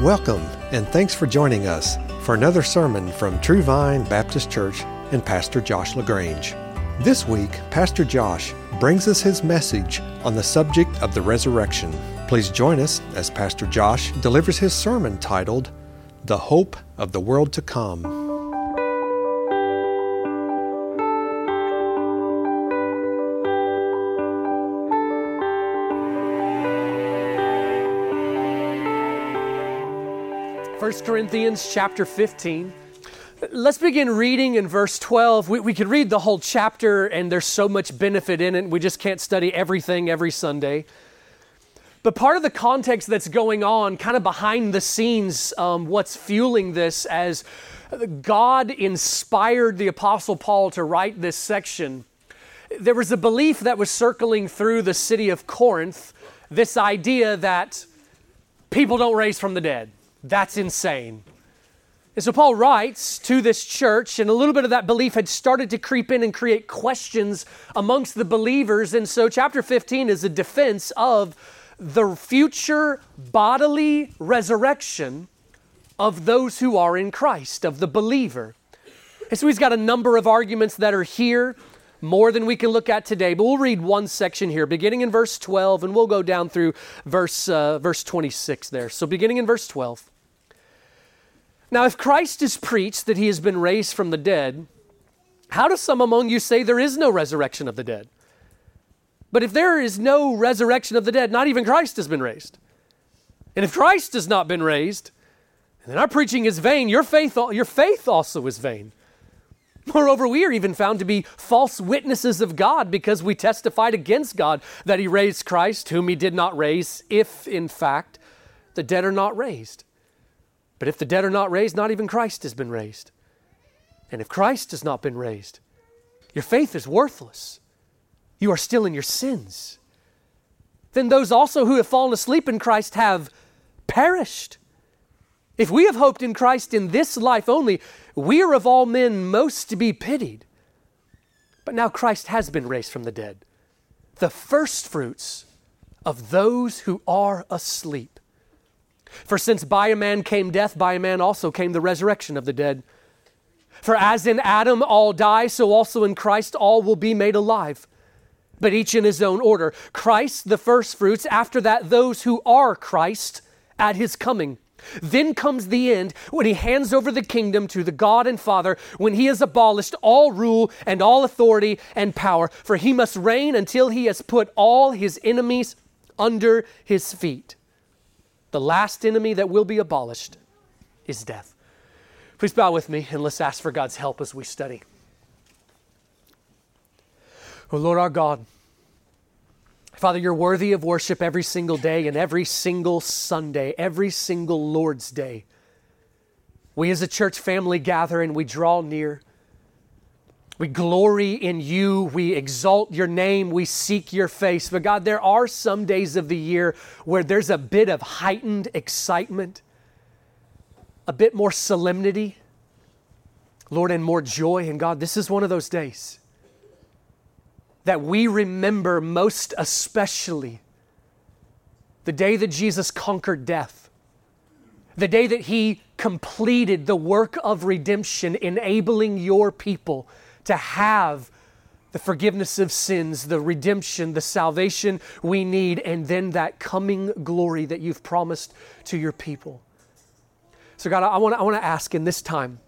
Welcome, and thanks for joining us for another sermon from True Vine Baptist Church and Pastor Josh LaGrange. This week, Pastor Josh brings us his message on the subject of the resurrection. Please join us as Pastor Josh delivers his sermon titled, The Hope of the World to Come. 1 Corinthians chapter 15. Let's begin reading in verse 12. We, we could read the whole chapter, and there's so much benefit in it. We just can't study everything every Sunday. But part of the context that's going on, kind of behind the scenes, um, what's fueling this, as God inspired the Apostle Paul to write this section, there was a belief that was circling through the city of Corinth this idea that people don't raise from the dead. That's insane. And so Paul writes to this church, and a little bit of that belief had started to creep in and create questions amongst the believers. And so, chapter 15 is a defense of the future bodily resurrection of those who are in Christ, of the believer. And so, he's got a number of arguments that are here, more than we can look at today. But we'll read one section here, beginning in verse 12, and we'll go down through verse, uh, verse 26 there. So, beginning in verse 12. Now, if Christ is preached that he has been raised from the dead, how do some among you say there is no resurrection of the dead? But if there is no resurrection of the dead, not even Christ has been raised. And if Christ has not been raised, then our preaching is vain. Your faith, your faith also is vain. Moreover, we are even found to be false witnesses of God because we testified against God that He raised Christ, whom He did not raise, if in fact the dead are not raised. But if the dead are not raised, not even Christ has been raised. And if Christ has not been raised, your faith is worthless. You are still in your sins. Then those also who have fallen asleep in Christ have perished. If we have hoped in Christ in this life only, we are of all men most to be pitied. But now Christ has been raised from the dead, the firstfruits of those who are asleep. For since by a man came death, by a man also came the resurrection of the dead. For as in Adam all die, so also in Christ all will be made alive, but each in his own order. Christ the firstfruits, after that, those who are Christ at his coming. Then comes the end when he hands over the kingdom to the God and Father, when he has abolished all rule and all authority and power. For he must reign until he has put all his enemies under his feet. The last enemy that will be abolished is death. Please bow with me and let's ask for God's help as we study. Oh Lord our God, Father, you're worthy of worship every single day and every single Sunday, every single Lord's Day. We as a church family gather and we draw near. We glory in you. We exalt your name. We seek your face. But God, there are some days of the year where there's a bit of heightened excitement, a bit more solemnity, Lord, and more joy. And God, this is one of those days that we remember most especially the day that Jesus conquered death, the day that he completed the work of redemption, enabling your people to have the forgiveness of sins, the redemption, the salvation we need, and then that coming glory that you've promised to your people. So, God, I want to ask in this time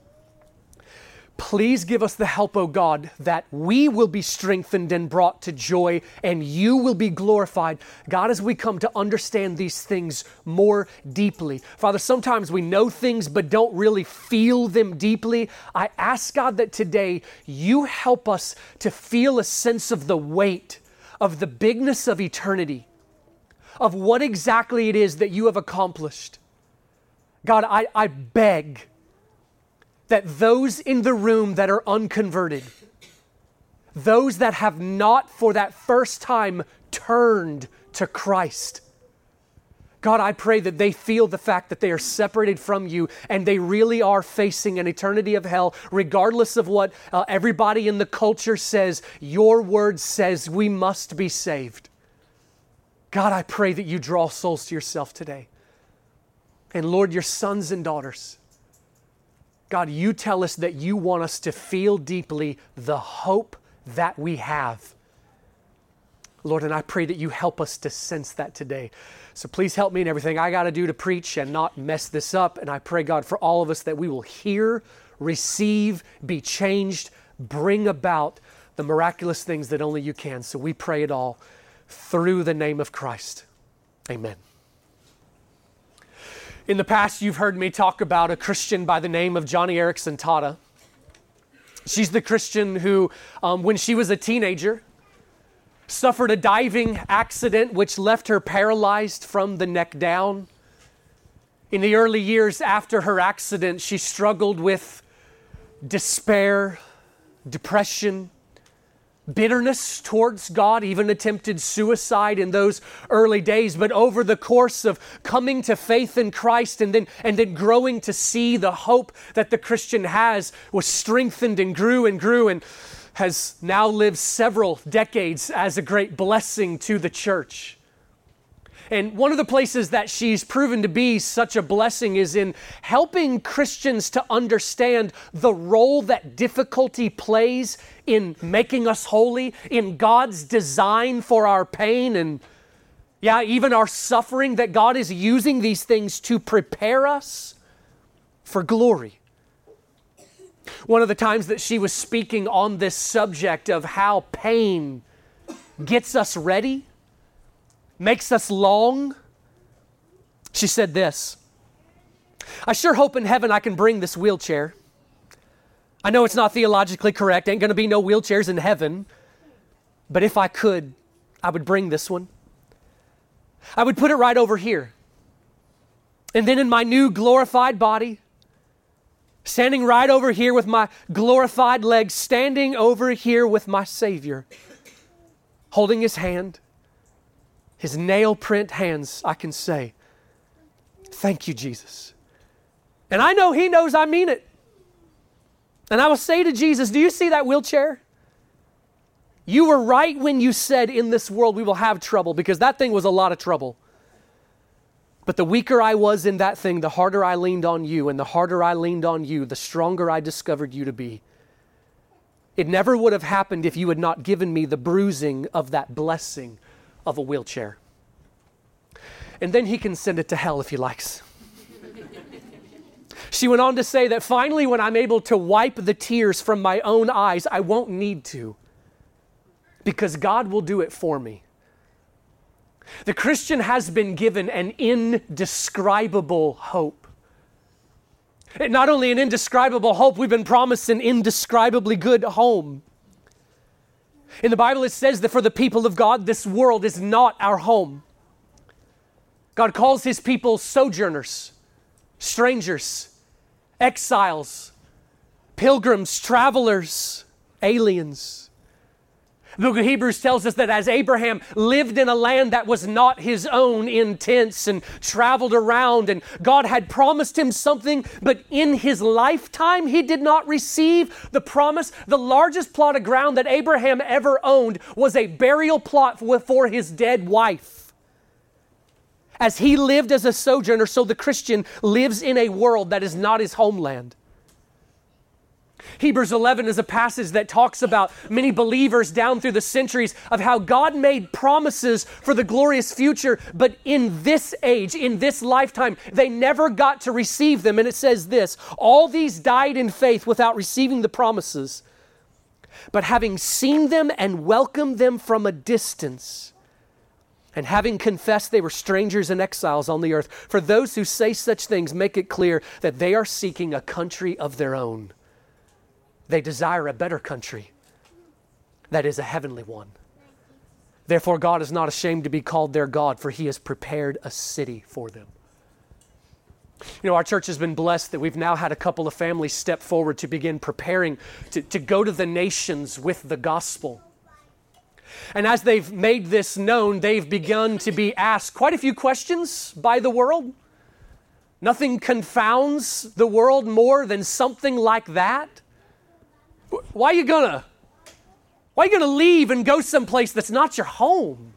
Please give us the help, O God, that we will be strengthened and brought to joy and you will be glorified. God, as we come to understand these things more deeply. Father, sometimes we know things but don't really feel them deeply. I ask God that today you help us to feel a sense of the weight, of the bigness of eternity, of what exactly it is that you have accomplished. God, I, I beg that those in the room that are unconverted, those that have not for that first time turned to Christ, God, I pray that they feel the fact that they are separated from you and they really are facing an eternity of hell, regardless of what uh, everybody in the culture says. Your word says we must be saved. God, I pray that you draw souls to yourself today. And Lord, your sons and daughters, God, you tell us that you want us to feel deeply the hope that we have. Lord, and I pray that you help us to sense that today. So please help me in everything I got to do to preach and not mess this up. And I pray, God, for all of us that we will hear, receive, be changed, bring about the miraculous things that only you can. So we pray it all through the name of Christ. Amen. In the past, you've heard me talk about a Christian by the name of Joni Eareckson Tada. She's the Christian who, um, when she was a teenager, suffered a diving accident which left her paralyzed from the neck down. In the early years after her accident, she struggled with despair, depression, bitterness towards God, even attempted suicide in those early days. But over the course of coming to faith in Christ and then, and then growing to see the hope that the Christian has, was strengthened and grew and grew and has now lived several decades as a great blessing to the church. And one of the places that she's proven to be such a blessing is in helping Christians to understand the role that difficulty plays in making us holy, in God's design for our pain and, yeah, even our suffering, that God is using these things to prepare us for glory. One of the times that she was speaking on this subject of how pain gets us ready makes us long. She said this I sure hope in heaven I can bring this wheelchair. I know it's not theologically correct, ain't gonna be no wheelchairs in heaven, but if I could, I would bring this one. I would put it right over here. And then in my new glorified body, standing right over here with my glorified legs, standing over here with my Savior, holding his hand, his nail print hands, I can say, Thank you, Jesus. And I know he knows I mean it. And I will say to Jesus, Do you see that wheelchair? You were right when you said in this world we will have trouble because that thing was a lot of trouble. But the weaker I was in that thing, the harder I leaned on you. And the harder I leaned on you, the stronger I discovered you to be. It never would have happened if you had not given me the bruising of that blessing of a wheelchair. And then he can send it to hell if he likes. She went on to say that finally, when I'm able to wipe the tears from my own eyes, I won't need to because God will do it for me. The Christian has been given an indescribable hope. Not only an indescribable hope, we've been promised an indescribably good home. In the Bible, it says that for the people of God, this world is not our home. God calls his people sojourners, strangers, exiles, pilgrims, travelers, aliens. The book of Hebrews tells us that as Abraham lived in a land that was not his own in tents and traveled around, and God had promised him something, but in his lifetime he did not receive the promise. The largest plot of ground that Abraham ever owned was a burial plot for his dead wife. As he lived as a sojourner, so the Christian lives in a world that is not his homeland. Hebrews 11 is a passage that talks about many believers down through the centuries of how God made promises for the glorious future, but in this age, in this lifetime, they never got to receive them. And it says this All these died in faith without receiving the promises, but having seen them and welcomed them from a distance, and having confessed they were strangers and exiles on the earth. For those who say such things, make it clear that they are seeking a country of their own. They desire a better country that is a heavenly one. Therefore, God is not ashamed to be called their God, for he has prepared a city for them. You know, our church has been blessed that we've now had a couple of families step forward to begin preparing to, to go to the nations with the gospel. And as they've made this known, they've begun to be asked quite a few questions by the world. Nothing confounds the world more than something like that. Why are you gonna? Why are you gonna leave and go someplace that's not your home?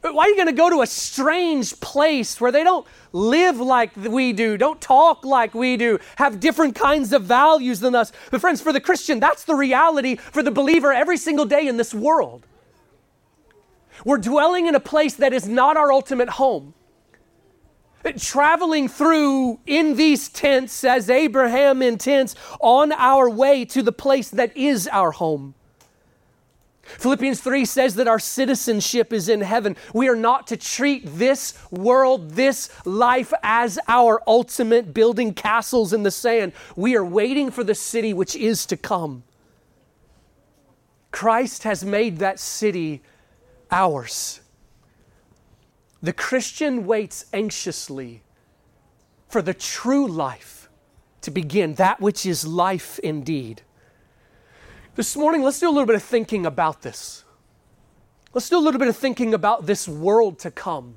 Why are you going to go to a strange place where they don't live like we do, don't talk like we do, have different kinds of values than us? But, friends, for the Christian, that's the reality for the believer every single day in this world. We're dwelling in a place that is not our ultimate home. Uh, traveling through in these tents as Abraham in tents on our way to the place that is our home. Philippians 3 says that our citizenship is in heaven. We are not to treat this world, this life, as our ultimate building castles in the sand. We are waiting for the city which is to come. Christ has made that city ours. The Christian waits anxiously for the true life to begin, that which is life indeed. This morning, let's do a little bit of thinking about this. Let's do a little bit of thinking about this world to come.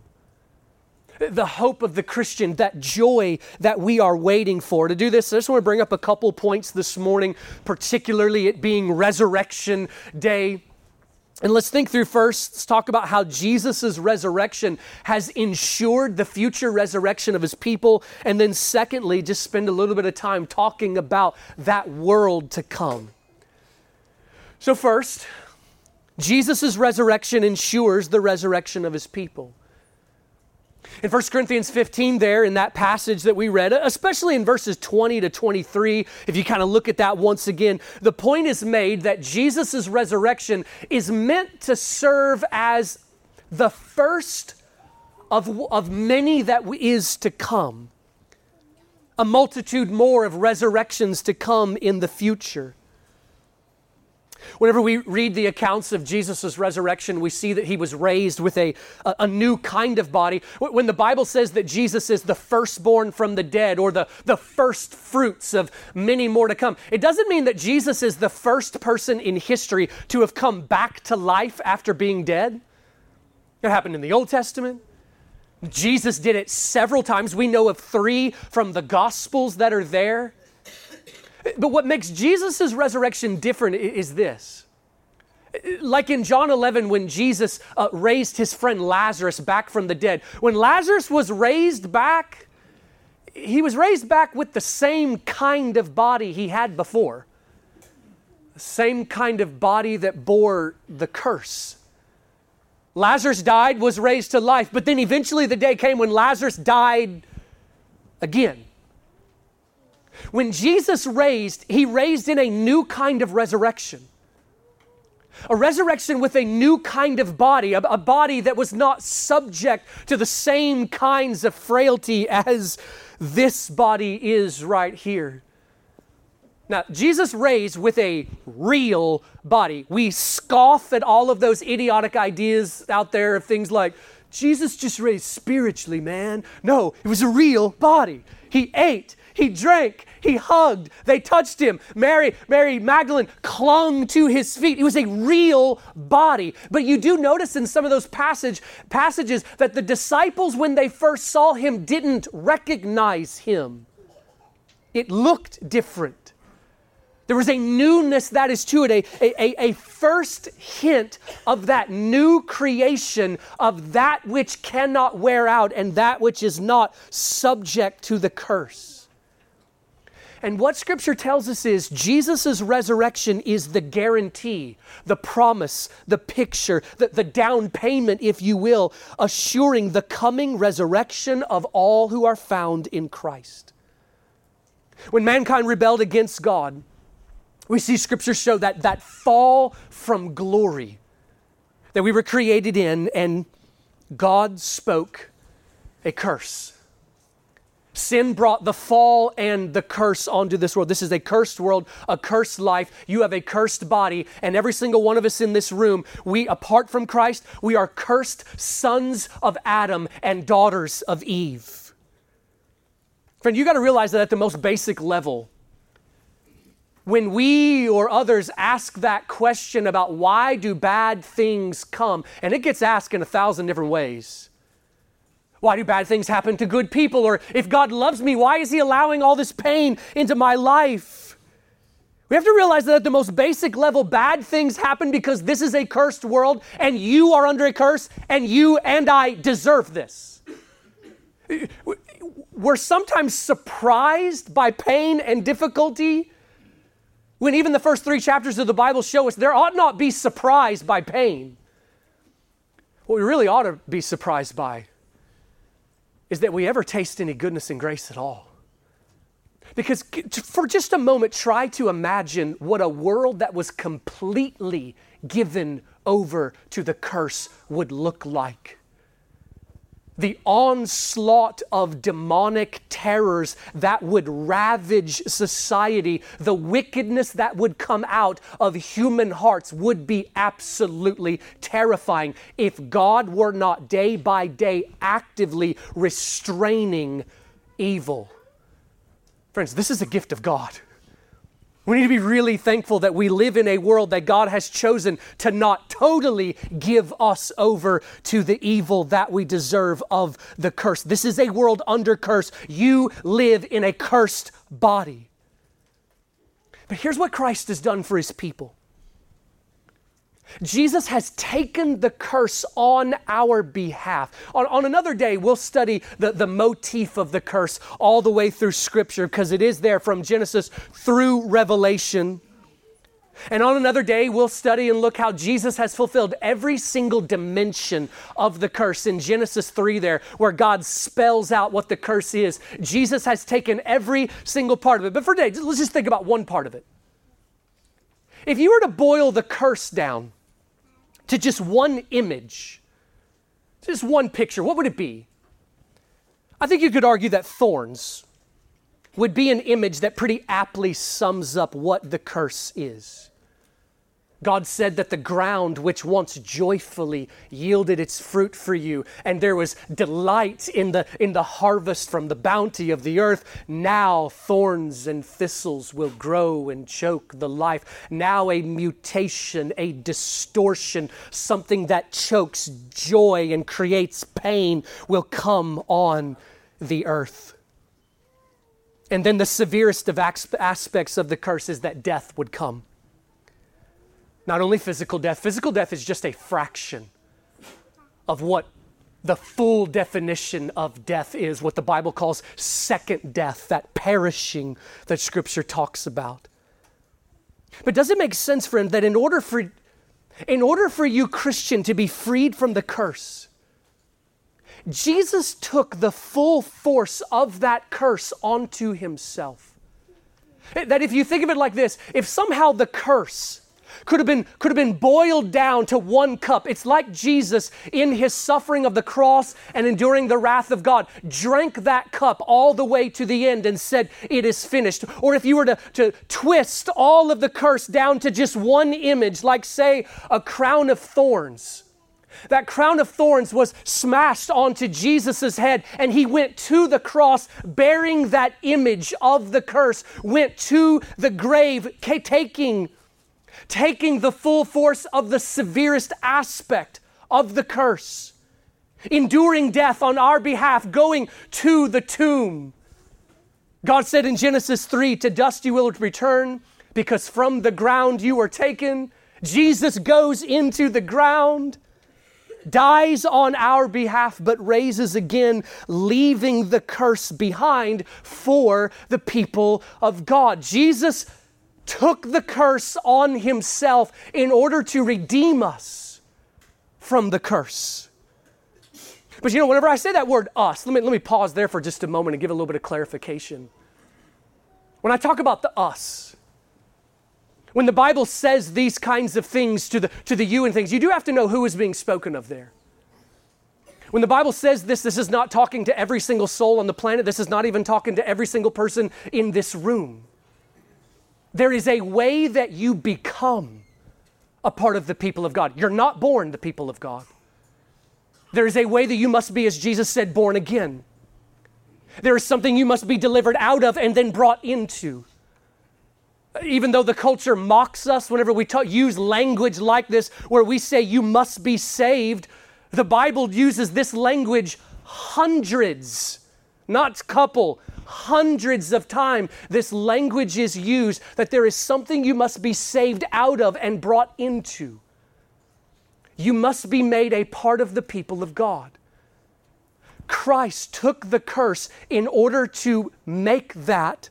The hope of the Christian, that joy that we are waiting for. To do this, I just want to bring up a couple points this morning, particularly it being Resurrection Day. And let's think through first, let's talk about how Jesus' resurrection has ensured the future resurrection of his people. And then, secondly, just spend a little bit of time talking about that world to come. So, first, Jesus' resurrection ensures the resurrection of his people. In 1 Corinthians 15, there in that passage that we read, especially in verses 20 to 23, if you kind of look at that once again, the point is made that Jesus' resurrection is meant to serve as the first of, of many that is to come, a multitude more of resurrections to come in the future. Whenever we read the accounts of Jesus' resurrection, we see that he was raised with a, a, a, new kind of body. When the Bible says that Jesus is the firstborn from the dead or the, the first fruits of many more to come, it doesn't mean that Jesus is the first person in history to have come back to life after being dead. It happened in the Old Testament. Jesus did it several times. We know of three from the Gospels that are there. But what makes Jesus' resurrection different is this. Like in John 11, when Jesus uh, raised his friend Lazarus back from the dead, when Lazarus was raised back, he was raised back with the same kind of body he had before, the same kind of body that bore the curse. Lazarus died, was raised to life, but then eventually the day came when Lazarus died again. When Jesus raised, he raised in a new kind of resurrection. A resurrection with a new kind of body, a, a, body that was not subject to the same kinds of frailty as this body is right here. Now, Jesus raised with a real body. We scoff at all of those idiotic ideas out there of things like, Jesus just raised spiritually, man. No, it was a real body. He ate, he drank, he hugged, they touched him. Mary, Mary Magdalene clung to his feet. It was a real body. But you do notice in some of those passage, passages that the disciples, when they first saw him, didn't recognize him. It looked different. There was a newness that is to it, a, a, a, first hint of that new creation of that which cannot wear out and that which is not subject to the curse. And what Scripture tells us is Jesus' resurrection is the guarantee, the promise, the picture, the, the down payment, if you will, assuring the coming resurrection of all who are found in Christ. When mankind rebelled against God, we see Scripture show that that fall from glory that we were created in, and God spoke a curse Sin brought the fall and the curse onto this world. This is a cursed world, a cursed life. You have a cursed body, and every single one of us in this room, we, apart from Christ, we are cursed sons of Adam and daughters of Eve. Friend, you got to realize that at the most basic level, when we or others ask that question about why do bad things come, and it gets asked in a thousand different ways why do bad things happen to good people? Or if God loves me, why is He allowing all this pain into my life? We have to realize that at the most basic level, bad things happen because this is a cursed world and you are under a curse and you and I deserve this. We're sometimes surprised by pain and difficulty when even the first three chapters of the Bible show us there ought not be surprised by pain. What we really ought to be surprised by is that we ever taste any goodness and grace at all. Because for just a moment, try to imagine what a world that was completely given over to the curse would look like. The onslaught of demonic terrors that would ravage society, the wickedness that would come out of human hearts would be absolutely terrifying if God were not day by day actively restraining evil. Friends, this is a gift of God. We need to be really thankful that we live in a world that God has chosen to not totally give us over to the evil that we deserve of the curse. This is a world under curse. You live in a cursed body. But here's what Christ has done for his people Jesus has taken the curse on our behalf. On, on another day, we'll study the, the motif of the curse all the way through Scripture because it is there from Genesis through Revelation. And on another day, we'll study and look how Jesus has fulfilled every single dimension of the curse in Genesis 3, there, where God spells out what the curse is. Jesus has taken every single part of it. But for today, let's just think about one part of it. If you were to boil the curse down, to just one image, just one picture, what would it be? I think you could argue that thorns would be an image that pretty aptly sums up what the curse is. God said that the ground which once joyfully yielded its fruit for you, and there was delight in the, in the harvest from the bounty of the earth, now thorns and thistles will grow and choke the life. Now a mutation, a distortion, something that chokes joy and creates pain will come on the earth. And then the severest of aspects of the curse is that death would come. Not only physical death, physical death is just a fraction of what the full definition of death is, what the Bible calls second death, that perishing that Scripture talks about. But does it make sense, friend, that in order for, in order for you, Christian, to be freed from the curse, Jesus took the full force of that curse onto himself. That if you think of it like this, if somehow the curse could have been could have been boiled down to one cup. It's like Jesus in his suffering of the cross and enduring the wrath of God drank that cup all the way to the end and said, It is finished. Or if you were to, to twist all of the curse down to just one image, like say a crown of thorns. That crown of thorns was smashed onto Jesus' head, and he went to the cross bearing that image of the curse, went to the grave, taking taking the full force of the severest aspect of the curse, enduring death on our behalf, going to the tomb. God said in Genesis 3 To dust you will return, because from the ground you were taken. Jesus goes into the ground, dies on our behalf, but raises again, leaving the curse behind for the people of God. Jesus took the curse on himself in order to redeem us from the curse. But you know, whenever I say that word us, let me, let me pause there for just a moment and give a little bit of clarification. When I talk about the us, when the Bible says these kinds of things to the, to the you and things, you do have to know who is being spoken of there. When the Bible says this, this is not talking to every single soul on the planet. This is not even talking to every single person in this room. There is a way that you become a part of the people of God. You're not born the people of God. There is a way that you must be, as Jesus said, born again. There is something you must be delivered out of and then brought into. Even though the culture mocks us whenever we talk, use language like this, where we say you must be saved, the Bible uses this language hundreds, not couple, hundreds of times this language is used that there is something you must be saved out of and brought into. You must be made a part of the people of God. Christ took the curse in order to make that,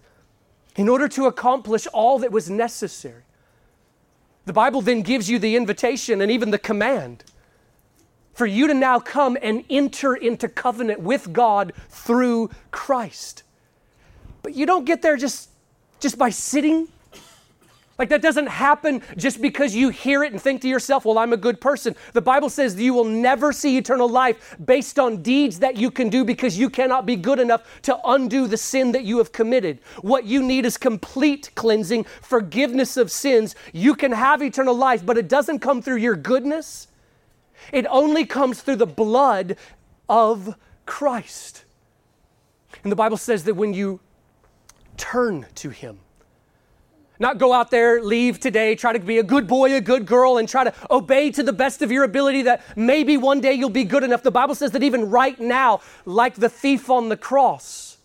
in order to accomplish all that was necessary. The Bible then gives you the invitation and even the command for you to now come and enter into covenant with God through Christ. But you don't get there just, just by sitting like that doesn't happen just because you hear it and think to yourself, well, I'm a good person. The Bible says you will never see eternal life based on deeds that you can do because you cannot be good enough to undo the sin that you have committed. What you need is complete cleansing, forgiveness of sins. You can have eternal life, but it doesn't come through your goodness. It only comes through the blood of Christ. And the Bible says that when you turn to Him, not go out there, leave today, try to be a good boy, a good girl, and try to obey to the best of your ability that maybe one day you'll be good enough. The Bible says that even right now, like the thief on the cross,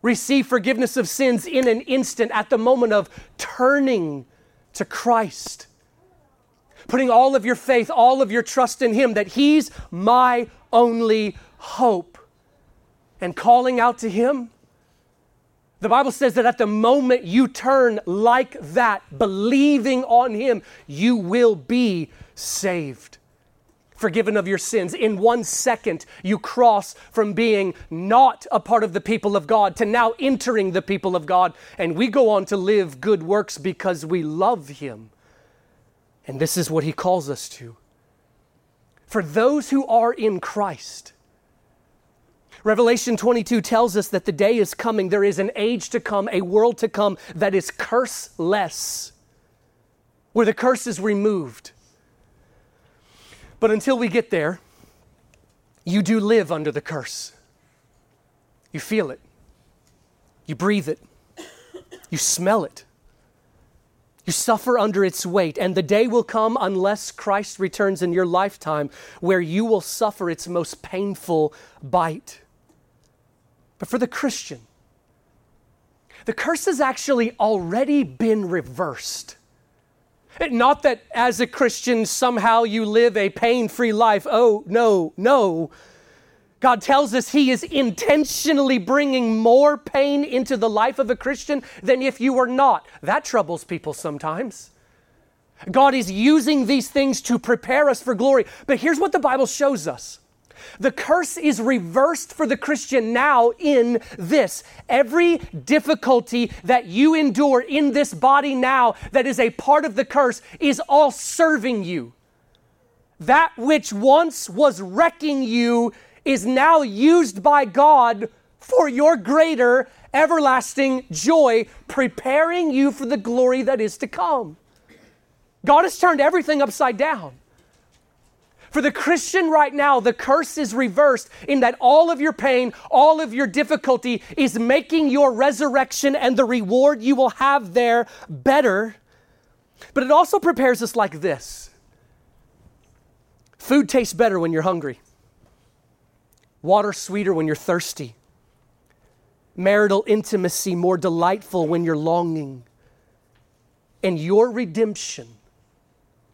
receive forgiveness of sins in an instant at the moment of turning to Christ. Putting all of your faith, all of your trust in Him, that He's my only hope. And calling out to Him the Bible says that at the moment you turn like that, believing on Him, you will be saved, forgiven of your sins. In one second, you cross from being not a part of the people of God to now entering the people of God, and we go on to live good works because we love Him. And this is what He calls us to. For those who are in Christ, Revelation 22 tells us that the day is coming, there is an age to come, a world to come that is curseless, where the curse is removed. But until we get there, you do live under the curse. You feel it, you breathe it, you smell it. You suffer under its weight, and the day will come, unless Christ returns in your lifetime, where you will suffer its most painful bite. But for the Christian, the curse has actually already been reversed. Not that as a Christian somehow you live a pain free life. Oh, no, no. God tells us He is intentionally bringing more pain into the life of a Christian than if you were not. That troubles people sometimes. God is using these things to prepare us for glory. But here's what the Bible shows us the curse is reversed for the Christian now in this. Every difficulty that you endure in this body now that is a part of the curse is all serving you. That which once was wrecking you is now used by God for your greater everlasting joy, preparing you for the glory that is to come. God has turned everything upside down. For the Christian right now, the curse is reversed in that all of your pain, all of your difficulty is making your resurrection and the reward you will have there better. But it also prepares us like this food tastes better when you're hungry, water sweeter when you're thirsty, marital intimacy more delightful when you're longing. And your redemption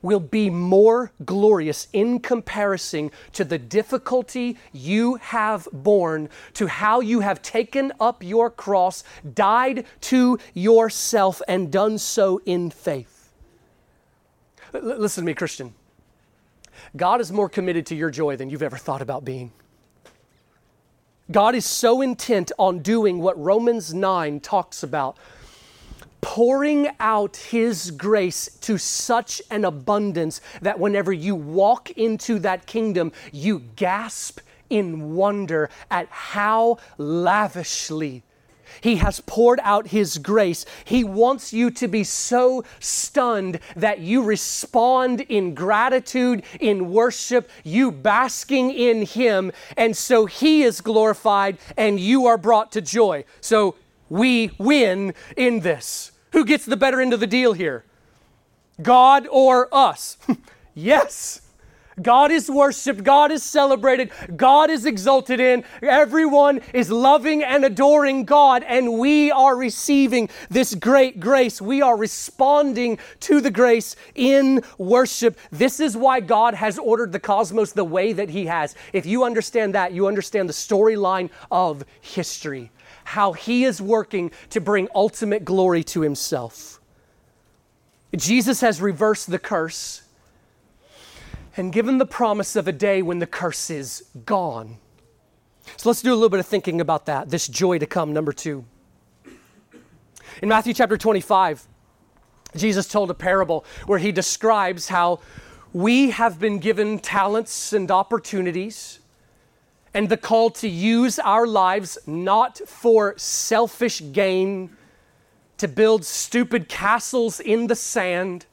will be more glorious in comparison to the difficulty you have borne, to how you have taken up your cross, died to yourself, and done so in faith. L- listen to me, Christian. God is more committed to your joy than you've ever thought about being. God is so intent on doing what Romans 9 talks about pouring out His grace to such an abundance that whenever you walk into that kingdom, you gasp in wonder at how lavishly he has poured out His grace. He wants you to be so stunned that you respond in gratitude, in worship, you basking in Him. And so He is glorified and you are brought to joy. So we win in this. Who gets the better end of the deal here? God or us? yes. God is worshiped, God is celebrated, God is exalted in. Everyone is loving and adoring God, and we are receiving this great grace. We are responding to the grace in worship. This is why God has ordered the cosmos the way that He has. If you understand that, you understand the storyline of history, how He is working to bring ultimate glory to Himself. Jesus has reversed the curse and given the promise of a day when the curse is gone. So let's do a little bit of thinking about that, this joy to come, number two. In Matthew chapter 25, Jesus told a parable where he describes how we have been given talents and opportunities and the call to use our lives not for selfish gain, to build stupid castles in the sand,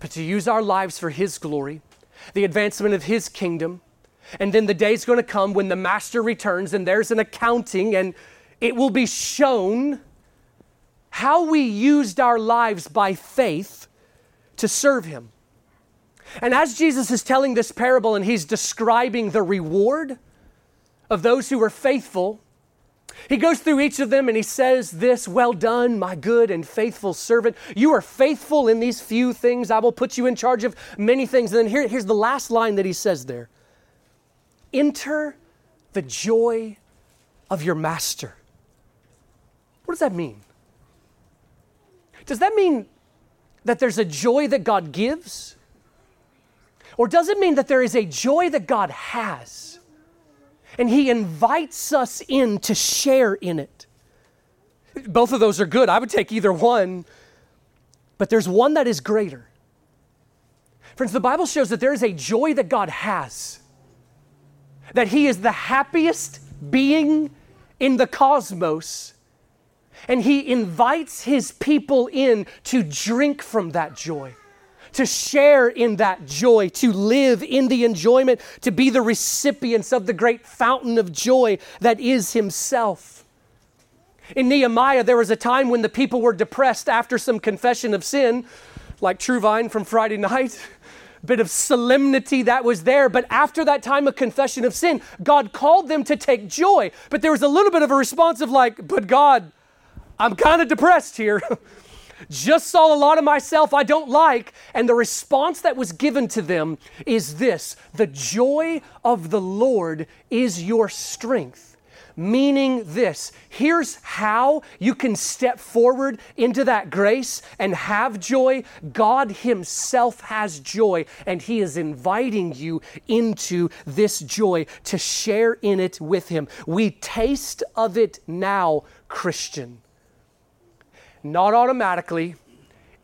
but to use our lives for His glory the advancement of his kingdom. And then the day's going to come when the master returns and there's an accounting and it will be shown how we used our lives by faith to serve him. And as Jesus is telling this parable and he's describing the reward of those who were faithful, he goes through each of them and he says this Well done, my good and faithful servant. You are faithful in these few things. I will put you in charge of many things. And then here, here's the last line that he says there Enter the joy of your master. What does that mean? Does that mean that there's a joy that God gives? Or does it mean that there is a joy that God has? And He invites us in to share in it. Both of those are good. I would take either one, but there's one that is greater. Friends, the Bible shows that there is a joy that God has, that He is the happiest being in the cosmos, and He invites His people in to drink from that joy to share in that joy, to live in the enjoyment, to be the recipients of the great fountain of joy that is Himself. In Nehemiah, there was a time when the people were depressed after some confession of sin, like True Vine from Friday night. Bit of solemnity that was there, but after that time of confession of sin, God called them to take joy. But there was a little bit of a response of, like, but God, I'm kind of depressed here. just saw a lot of myself I don't like. And the response that was given to them is this the joy of the Lord is your strength. Meaning this here's how you can step forward into that grace and have joy. God Himself has joy, and He is inviting you into this joy to share in it with Him. We taste of it now, Christian not automatically.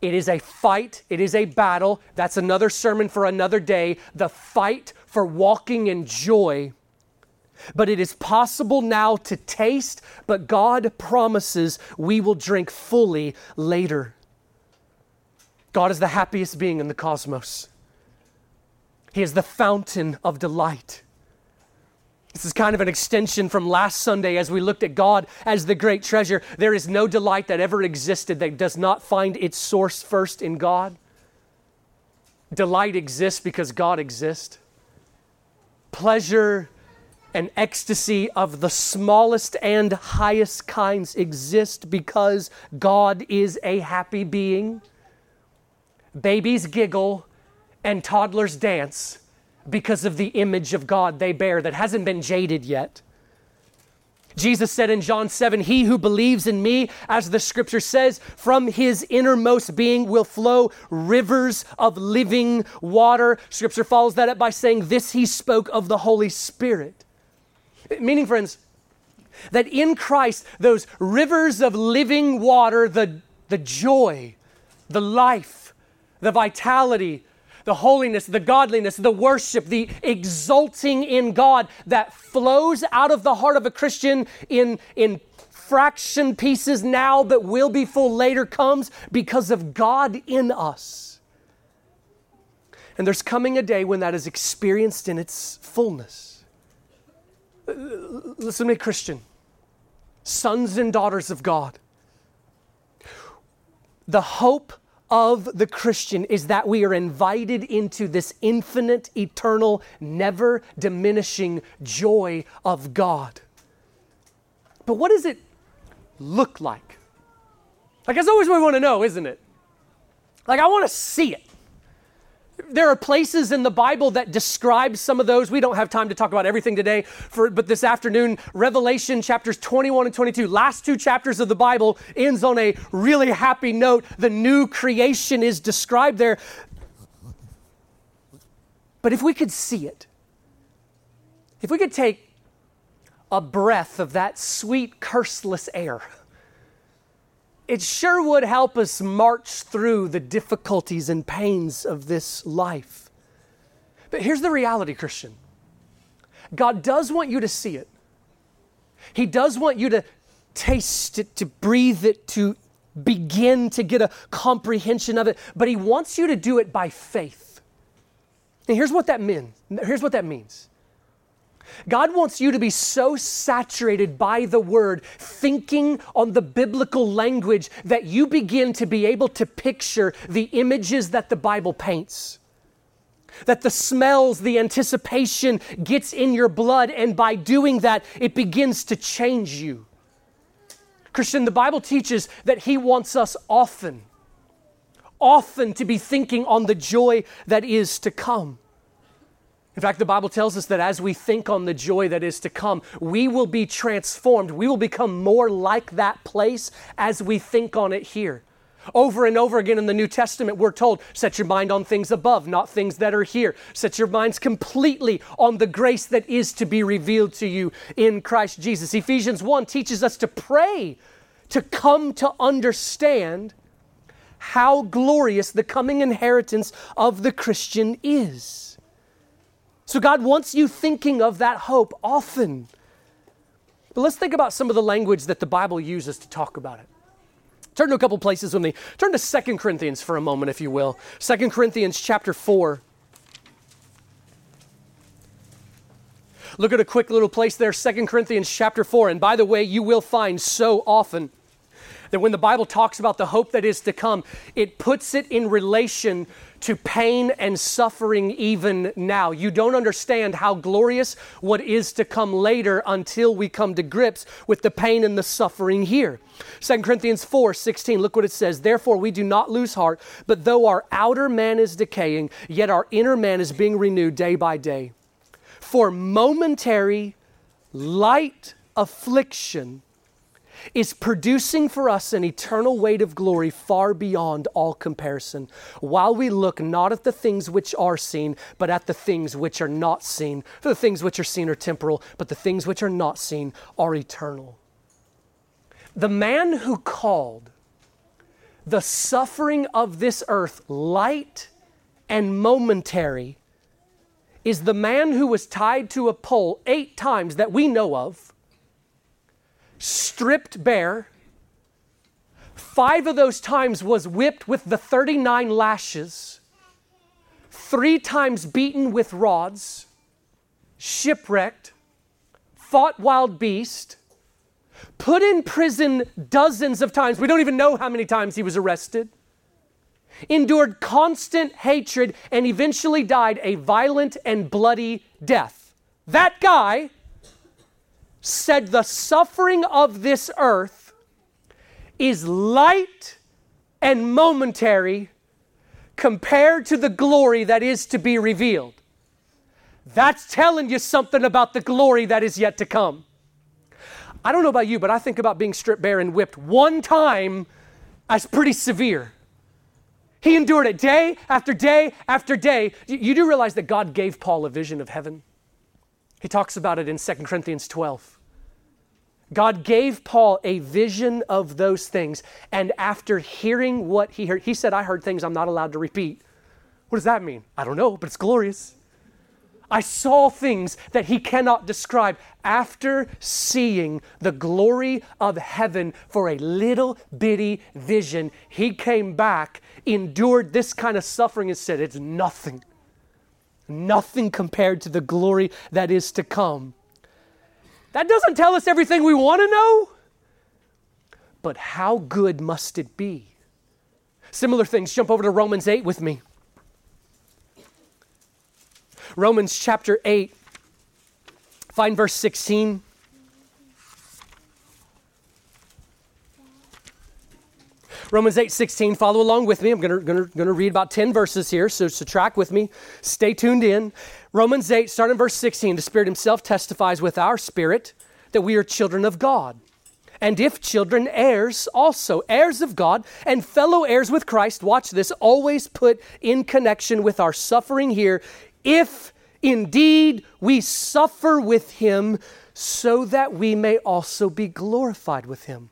It is a fight, it is a battle. That's another sermon for another day. The fight for walking in joy. But it is possible now to taste, but God promises we will drink fully later. God is the happiest being in the cosmos. He is the fountain of delight. This is kind of an extension from last Sunday as we looked at God as the great treasure. There is no delight that ever existed that does not find its source first in God. Delight exists because God exists. Pleasure and ecstasy of the smallest and highest kinds exist because God is a happy being. Babies giggle and toddlers dance because of the image of God they bear that hasn't been jaded yet. Jesus said in John 7, He who believes in me, as the scripture says, from his innermost being will flow rivers of living water. Scripture follows that up by saying, This he spoke of the Holy Spirit. Meaning, friends, that in Christ, those rivers of living water, the, the joy, the life, the vitality, the holiness, the godliness, the worship, the exulting in God that flows out of the heart of a Christian in, in fraction pieces now, but will be full later, comes because of God in us. And there's coming a day when that is experienced in its fullness. Listen to me, Christian, sons and daughters of God. The hope of the Christian is that we are invited into this infinite, eternal, never diminishing joy of God. But what does it look like? Like, that's always what we want to know, isn't it? Like, I want to see it. There are places in the Bible that describe some of those. We don't have time to talk about everything today, for, but this afternoon, Revelation chapters 21 and 22, last two chapters of the Bible, ends on a really happy note. The new creation is described there. But if we could see it, if we could take a breath of that sweet, curseless air, it sure would help us march through the difficulties and pains of this life. But here's the reality, Christian God does want you to see it, He does want you to taste it, to breathe it, to begin to get a comprehension of it, but He wants you to do it by faith. And here's what that means. Here's what that means. God wants you to be so saturated by the word, thinking on the biblical language, that you begin to be able to picture the images that the Bible paints. That the smells, the anticipation gets in your blood, and by doing that, it begins to change you. Christian, the Bible teaches that He wants us often, often to be thinking on the joy that is to come. In fact, the Bible tells us that as we think on the joy that is to come, we will be transformed. We will become more like that place as we think on it here. Over and over again in the New Testament, we're told, set your mind on things above, not things that are here. Set your minds completely on the grace that is to be revealed to you in Christ Jesus. Ephesians 1 teaches us to pray, to come to understand how glorious the coming inheritance of the Christian is. So God wants you thinking of that hope often. But let's think about some of the language that the Bible uses to talk about it. Turn to a couple places with me. Turn to Second Corinthians for a moment, if you will. Second Corinthians chapter 4. Look at a quick little place there, Second Corinthians chapter 4. And by the way, you will find so often that when the Bible talks about the hope that is to come, it puts it in relation to pain and suffering even now. You don't understand how glorious what is to come later until we come to grips with the pain and the suffering here. 2 Corinthians 4 16, look what it says. Therefore, we do not lose heart, but though our outer man is decaying, yet our inner man is being renewed day by day. For momentary, light affliction is producing for us an eternal weight of glory far beyond all comparison, while we look not at the things which are seen, but at the things which are not seen. For the things which are seen are temporal, but the things which are not seen are eternal. The man who called the suffering of this earth light and momentary is the man who was tied to a pole eight times that we know of stripped bare. Five of those times was whipped with the 39 lashes, three times beaten with rods, shipwrecked, fought wild beast, put in prison dozens of times. We don't even know how many times he was arrested. Endured constant hatred and eventually died a violent and bloody death. That guy said the suffering of this earth is light and momentary compared to the glory that is to be revealed. That's telling you something about the glory that is yet to come. I don't know about you, but I think about being stripped bare and whipped one time as pretty severe. He endured it day after day after day. You do realize that God gave Paul a vision of heaven? He talks about it in 2 Corinthians 12. God gave Paul a vision of those things. And after hearing what he heard, he said, I heard things I'm not allowed to repeat. What does that mean? I don't know, but it's glorious. I saw things that he cannot describe after seeing the glory of heaven for a little bitty vision. He came back, endured this kind of suffering, and said, It's nothing. Nothing compared to the glory that is to come. That doesn't tell us everything we want to know. But how good must it be similar things. Jump over to Romans 8 with me. Romans chapter 8, find verse 16. Romans 8, 16. Follow along with me. I'm going to going to read about 10 verses here, so, so track with me. Stay tuned in. Romans 8, starting verse 16. The Spirit Himself testifies with our spirit that we are children of God. And if children, heirs also, heirs of God, and fellow heirs with Christ, watch this, always put in connection with our suffering here, if indeed we suffer with Him, so that we may also be glorified with Him.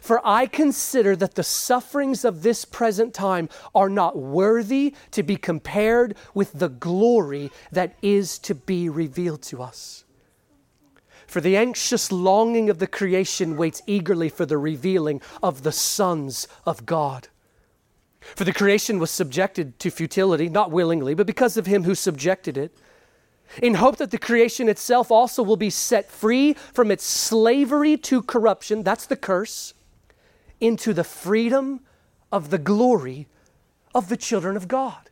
For I consider that the sufferings of this present time are not worthy to be compared with the glory that is to be revealed to us. For the anxious longing of the creation waits eagerly for the revealing of the sons of God. For the creation was subjected to futility, not willingly, but because of him who subjected it in hope that the creation itself also will be set free from its slavery to corruption, that's the curse, into the freedom of the glory of the children of God.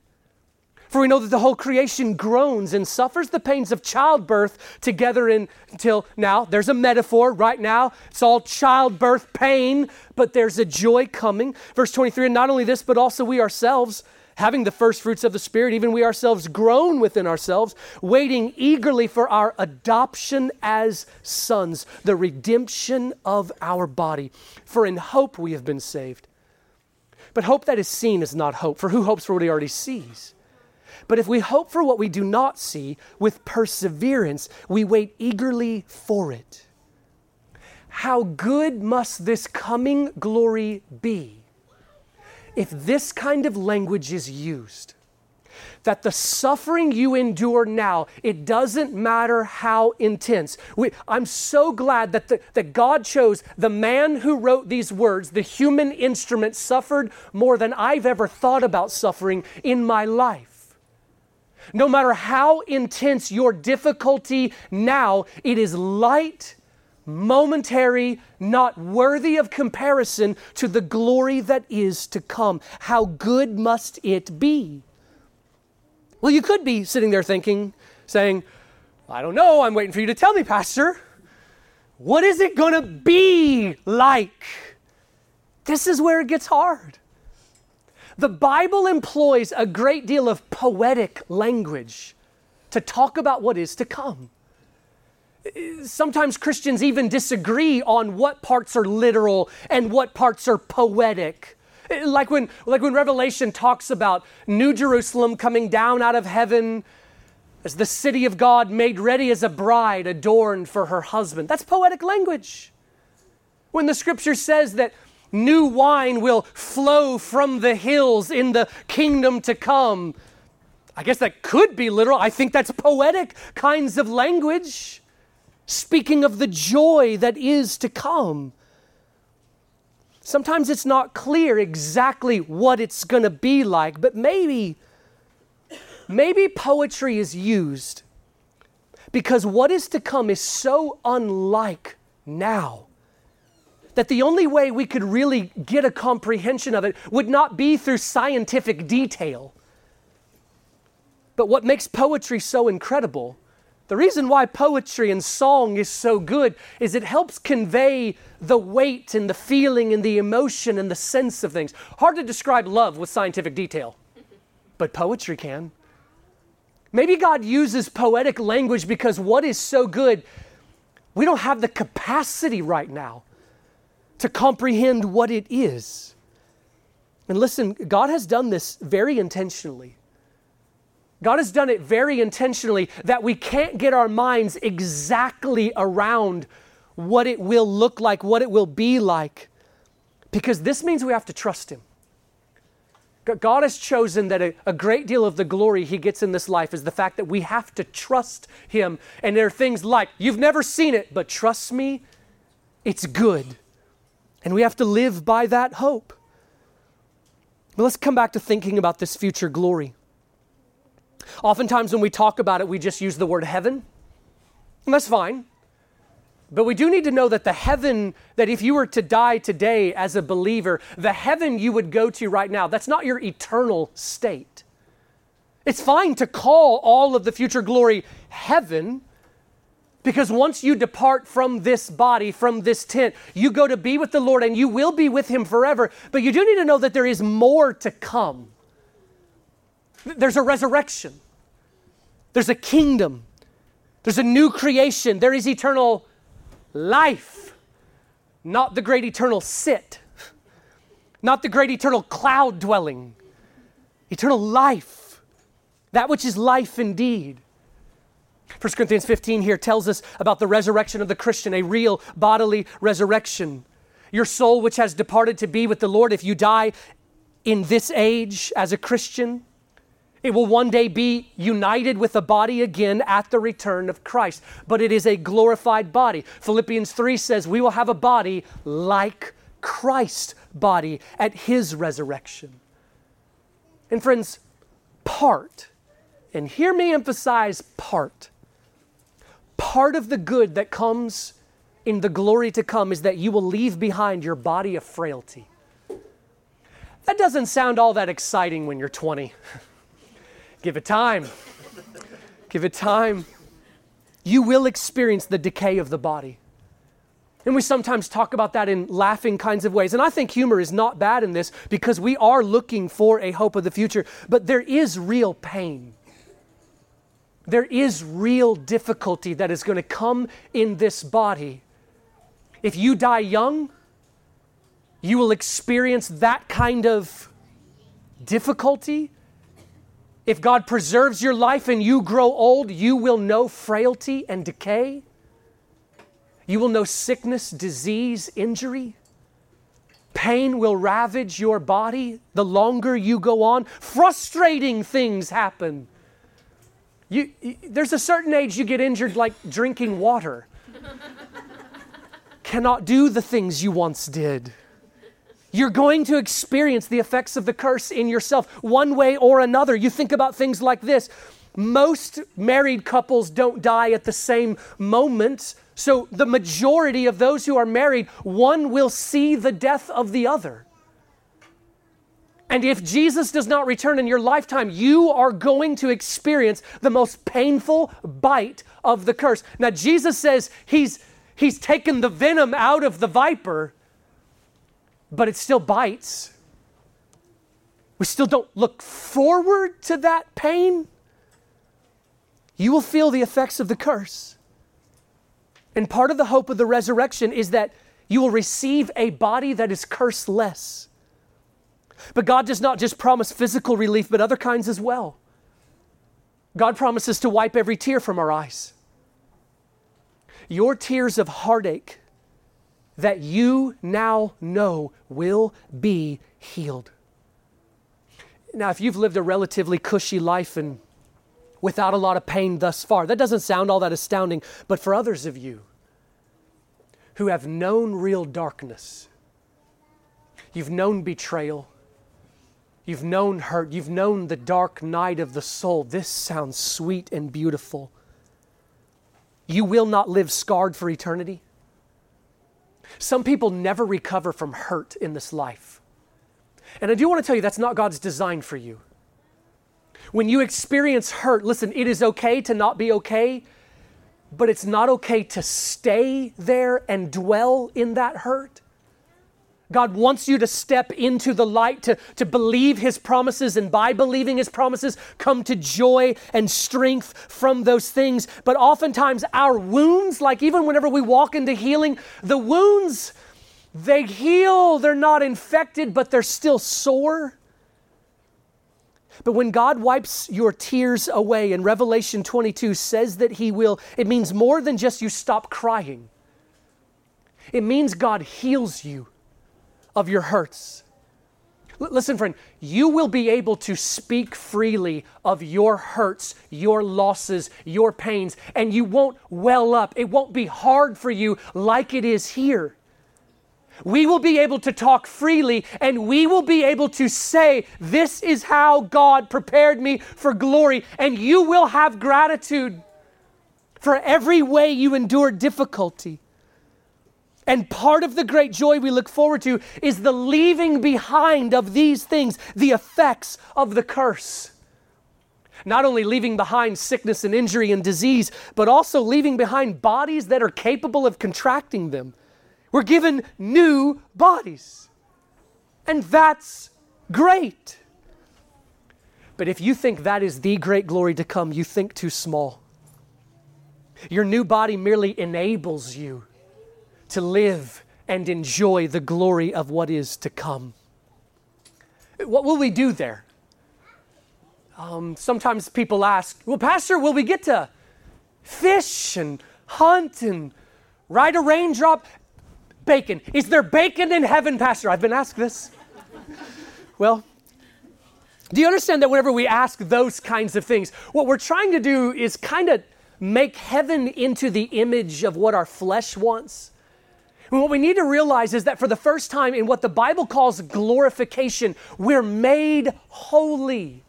For we know that the whole creation groans and suffers the pains of childbirth together in, until now. There's a metaphor right now. It's all childbirth pain, but there's a joy coming. Verse 23 And not only this, but also we ourselves having the first fruits of the Spirit, even we ourselves groan within ourselves, waiting eagerly for our adoption as sons, the redemption of our body. For in hope we have been saved. But hope that is seen is not hope, for who hopes for what he already sees? But if we hope for what we do not see, with perseverance, we wait eagerly for it. How good must this coming glory be? If this kind of language is used, that the suffering you endure now, it doesn't matter how intense. We, I'm so glad that, the, that God chose the man who wrote these words, the human instrument, suffered more than I've ever thought about suffering in my life. No matter how intense your difficulty now, it is light momentary, not worthy of comparison to the glory that is to come. How good must it be? Well, you could be sitting there thinking, saying, I don't know, I'm waiting for you to tell me, Pastor. What is it going to be like? This is where it gets hard. The Bible employs a great deal of poetic language to talk about what is to come sometimes Christians even disagree on what parts are literal and what parts are poetic. Like when, like when Revelation talks about New Jerusalem coming down out of heaven as the city of God made ready as a bride adorned for her husband. That's poetic language. When the scripture says that new wine will flow from the hills in the kingdom to come, I guess that could be literal. I think that's poetic kinds of language speaking of the joy that is to come. Sometimes it's not clear exactly what it's going to be like, but maybe maybe poetry is used because what is to come is so unlike now that the only way we could really get a comprehension of it would not be through scientific detail. But what makes poetry so incredible the reason why poetry and song is so good is it helps convey the weight and the feeling and the emotion and the sense of things. Hard to describe love with scientific detail, but poetry can. Maybe God uses poetic language because what is so good, we don't have the capacity right now to comprehend what it is. And listen, God has done this very intentionally. God has done it very intentionally that we can't get our minds exactly around what it will look like, what it will be like, because this means we have to trust Him. God has chosen that a, a, great deal of the glory He gets in this life is the fact that we have to trust Him. And there are things like, you've never seen it, but trust me, it's good. And we have to live by that hope. But let's come back to thinking about this future glory. Oftentimes, when we talk about it, we just use the word heaven, and that's fine. But we do need to know that the heaven, that if you were to die today as a believer, the heaven you would go to right now, that's not your eternal state. It's fine to call all of the future glory heaven, because once you depart from this body, from this tent, you go to be with the Lord and you will be with Him forever. But you do need to know that there is more to come. There's a resurrection, there's a kingdom, there's a new creation, there is eternal life, not the great eternal sit, not the great eternal cloud dwelling, eternal life, that which is life indeed. 1 Corinthians 15 here tells us about the resurrection of the Christian, a real bodily resurrection. Your soul, which has departed to be with the Lord, if you die in this age as a Christian, it will one day be united with the body again at the return of Christ, but it is a glorified body. Philippians 3 says we will have a body like Christ's body at his resurrection. And friends, part, and hear me emphasize part, part of the good that comes in the glory to come is that you will leave behind your body of frailty. That doesn't sound all that exciting when you're 20. Give it time. Give it time. You will experience the decay of the body. And we sometimes talk about that in laughing kinds of ways. And I think humor is not bad in this because we are looking for a hope of the future. But there is real pain. There is real difficulty that is going to come in this body. If you die young, you will experience that kind of difficulty if God preserves your life and you grow old, you will know frailty and decay. You will know sickness, disease, injury. Pain will ravage your body the longer you go on. Frustrating things happen. You, you, there's a certain age you get injured like drinking water. Cannot do the things you once did. You're going to experience the effects of the curse in yourself one way or another. You think about things like this most married couples don't die at the same moment. So, the majority of those who are married, one will see the death of the other. And if Jesus does not return in your lifetime, you are going to experience the most painful bite of the curse. Now, Jesus says he's, he's taken the venom out of the viper, but it still bites. We still don't look forward to that pain. You will feel the effects of the curse. And part of the hope of the resurrection is that you will receive a body that is curseless. But God does not just promise physical relief, but other kinds as well. God promises to wipe every tear from our eyes. Your tears of heartache that you now know will be healed. Now, if you've lived a relatively cushy life and without a lot of pain thus far, that doesn't sound all that astounding, but for others of you who have known real darkness, you've known betrayal, you've known hurt, you've known the dark night of the soul, this sounds sweet and beautiful. You will not live scarred for eternity. Some people never recover from hurt in this life. And I do want to tell you that's not God's design for you. When you experience hurt, listen, it is okay to not be okay, but it's not okay to stay there and dwell in that hurt. God wants you to step into the light, to, to believe His promises, and by believing His promises, come to joy and strength from those things. But oftentimes, our wounds, like even whenever we walk into healing, the wounds, they heal. They're not infected, but they're still sore. But when God wipes your tears away, and Revelation 22 says that He will, it means more than just you stop crying. It means God heals you of your hurts. L- listen, friend, you will be able to speak freely of your hurts, your losses, your pains, and you won't well up. It won't be hard for you like it is here. We will be able to talk freely and we will be able to say, This is how God prepared me for glory. And you will have gratitude for every way you endured difficulty. And part of the great joy we look forward to is the leaving behind of these things, the effects of the curse. Not only leaving behind sickness and injury and disease, but also leaving behind bodies that are capable of contracting them. We're given new bodies. And that's great. But if you think that is the great glory to come, you think too small. Your new body merely enables you to live and enjoy the glory of what is to come. What will we do there? Um, sometimes people ask, Well, Pastor, will we get to fish and hunt and ride a raindrop? Bacon. Is there bacon in heaven, Pastor? I've been asked this. well, do you understand that whenever we ask those kinds of things, what we're trying to do is kind of make heaven into the image of what our flesh wants? And what we need to realize is that for the first time in what the Bible calls glorification, we're made holy.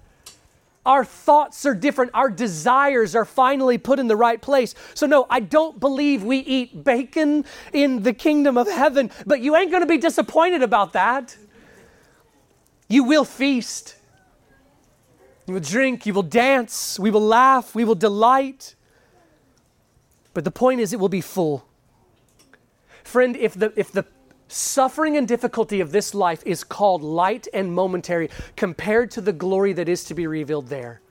Our thoughts are different. Our desires are finally put in the right place. So, no, I don't believe we eat bacon in the kingdom of heaven, but you ain't going to be disappointed about that. You will feast. You will drink. You will dance. We will laugh. We will delight. But the point is, it will be full. Friend, if the, if the suffering and difficulty of this life is called light and momentary compared to the glory that is to be revealed there,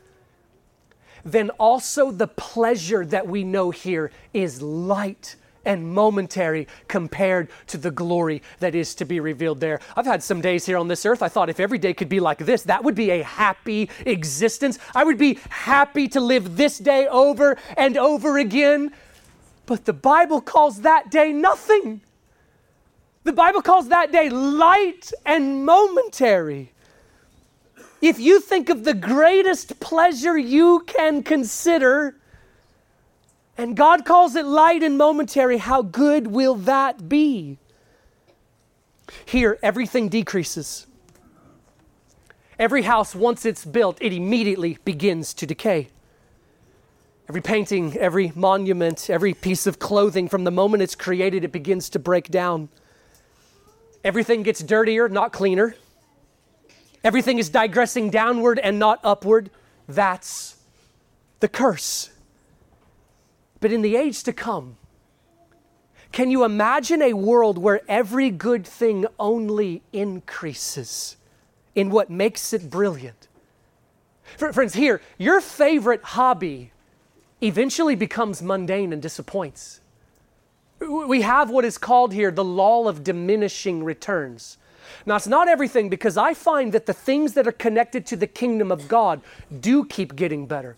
then also the pleasure that we know here is light and momentary compared to the glory that is to be revealed there. I've had some days here on this earth. I thought if every day could be like this, that would be a happy existence. I would be happy to live this day over and over again. But the Bible calls that day nothing. The Bible calls that day light and momentary. If you think of the greatest pleasure you can consider, and God calls it light and momentary, how good will that be? Here, everything decreases. Every house, once it's built, it immediately begins to decay. Every painting, every monument, every piece of clothing, from the moment it's created, it begins to break down. Everything gets dirtier, not cleaner. Everything is digressing downward and not upward. That's the curse. But in the age to come, can you imagine a world where every good thing only increases in what makes it brilliant? Friends, here, your favorite hobby eventually becomes mundane and disappoints. We have what is called here the law of diminishing returns. Now, it's not everything because I find that the things that are connected to the kingdom of God do keep getting better.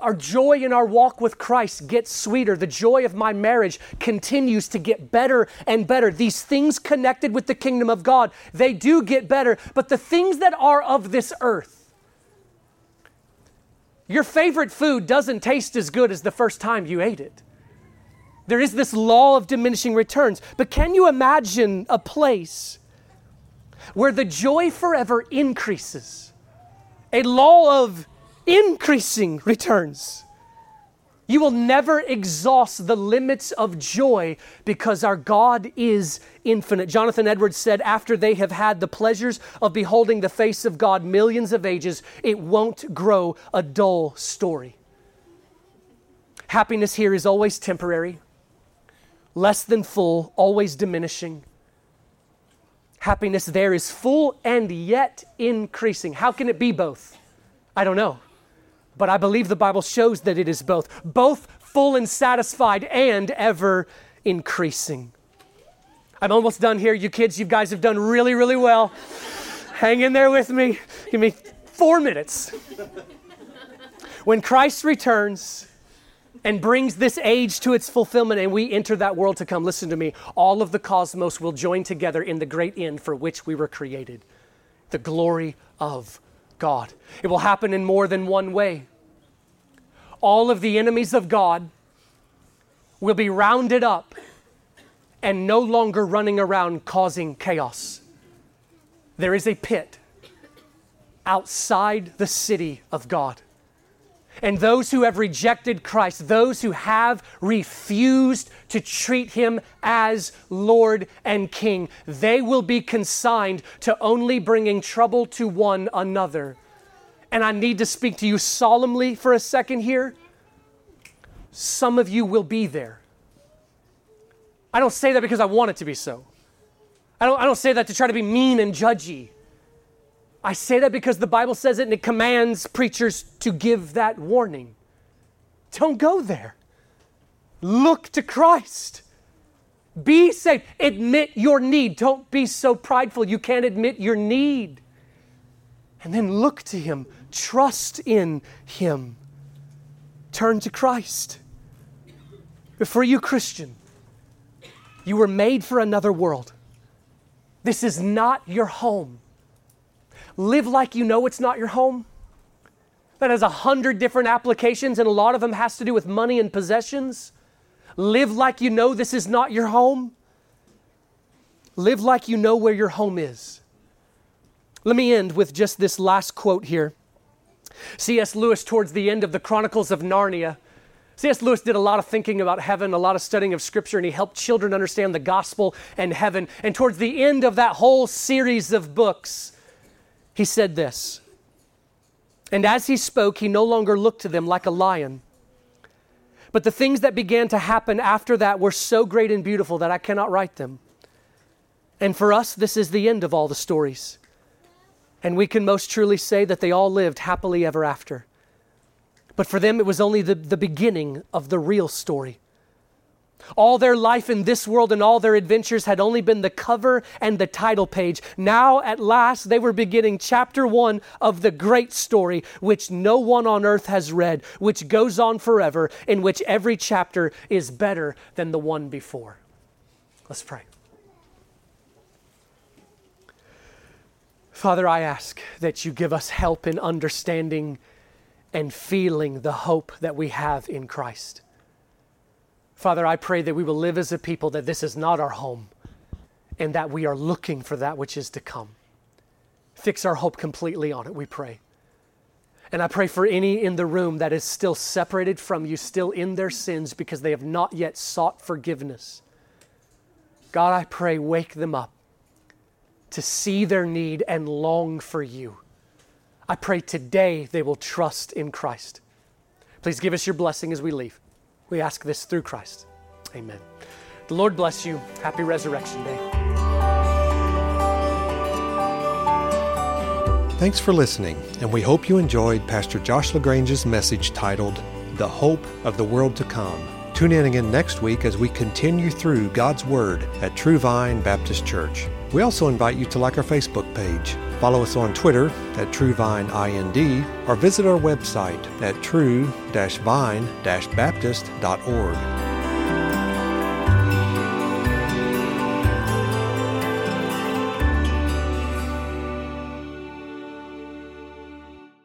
Our joy in our walk with Christ gets sweeter. The joy of my marriage continues to get better and better. These things connected with the kingdom of God, they do get better. But the things that are of this earth, your favorite food doesn't taste as good as the first time you ate it. There is this law of diminishing returns. But can you imagine a place where the joy forever increases? A law of increasing returns. You will never exhaust the limits of joy because our God is infinite. Jonathan Edwards said, after they have had the pleasures of beholding the face of God millions of ages, it won't grow a dull story. Happiness here is always temporary less than full, always diminishing. Happiness there is full and yet increasing. How can it be both? I don't know. But I believe the Bible shows that it is both, both full and satisfied and ever increasing. I'm almost done here. You kids, you guys have done really, really well. Hang in there with me. Give me four minutes. When Christ returns, and brings this age to its fulfillment, and we enter that world to come. Listen to me. All of the cosmos will join together in the great end for which we were created the glory of God. It will happen in more than one way. All of the enemies of God will be rounded up and no longer running around causing chaos. There is a pit outside the city of God And those who have rejected Christ, those who have refused to treat him as Lord and King, they will be consigned to only bringing trouble to one another. And I need to speak to you solemnly for a second here. Some of you will be there. I don't say that because I want it to be so. I don't, I don't say that to try to be mean and judgy. I say that because the Bible says it and it commands preachers to give that warning. Don't go there. Look to Christ. Be saved. Admit your need. Don't be so prideful you can't admit your need. And then look to Him. Trust in Him. Turn to Christ. But for you, Christian, you were made for another world. This is not your home. Live like you know it's not your home. That has a hundred different applications, and a lot of them has to do with money and possessions. Live like you know this is not your home. Live like you know where your home is. Let me end with just this last quote here. C.S. Lewis, towards the end of the Chronicles of Narnia, C.S. Lewis did a lot of thinking about heaven, a lot of studying of Scripture, and he helped children understand the gospel and heaven. And towards the end of that whole series of books, he said this And as he spoke, he no longer looked to them like a lion. But the things that began to happen after that were so great and beautiful that I cannot write them. And for us, this is the end of all the stories. And we can most truly say that they all lived happily ever after. But for them, it was only the, the beginning of the real story. All their life in this world and all their adventures had only been the cover and the title page. Now, at last, they were beginning chapter one of the great story, which no one on earth has read, which goes on forever, in which every chapter is better than the one before. Let's pray. Father, I ask that you give us help in understanding and feeling the hope that we have in Christ. Father, I pray that we will live as a people that this is not our home and that we are looking for that which is to come. Fix our hope completely on it, we pray. And I pray for any in the room that is still separated from you, still in their sins because they have not yet sought forgiveness. God, I pray, wake them up to see their need and long for you. I pray today they will trust in Christ. Please give us your blessing as we leave. We ask this through Christ. Amen. The Lord bless you. Happy Resurrection Day. Thanks for listening, and we hope you enjoyed Pastor Josh LaGrange's message titled The Hope of the World to Come. Tune in again next week as we continue through God's Word at True Vine Baptist Church. We also invite you to like our Facebook page Follow us on Twitter at TrueVineIND or visit our website at true-vine-baptist.org.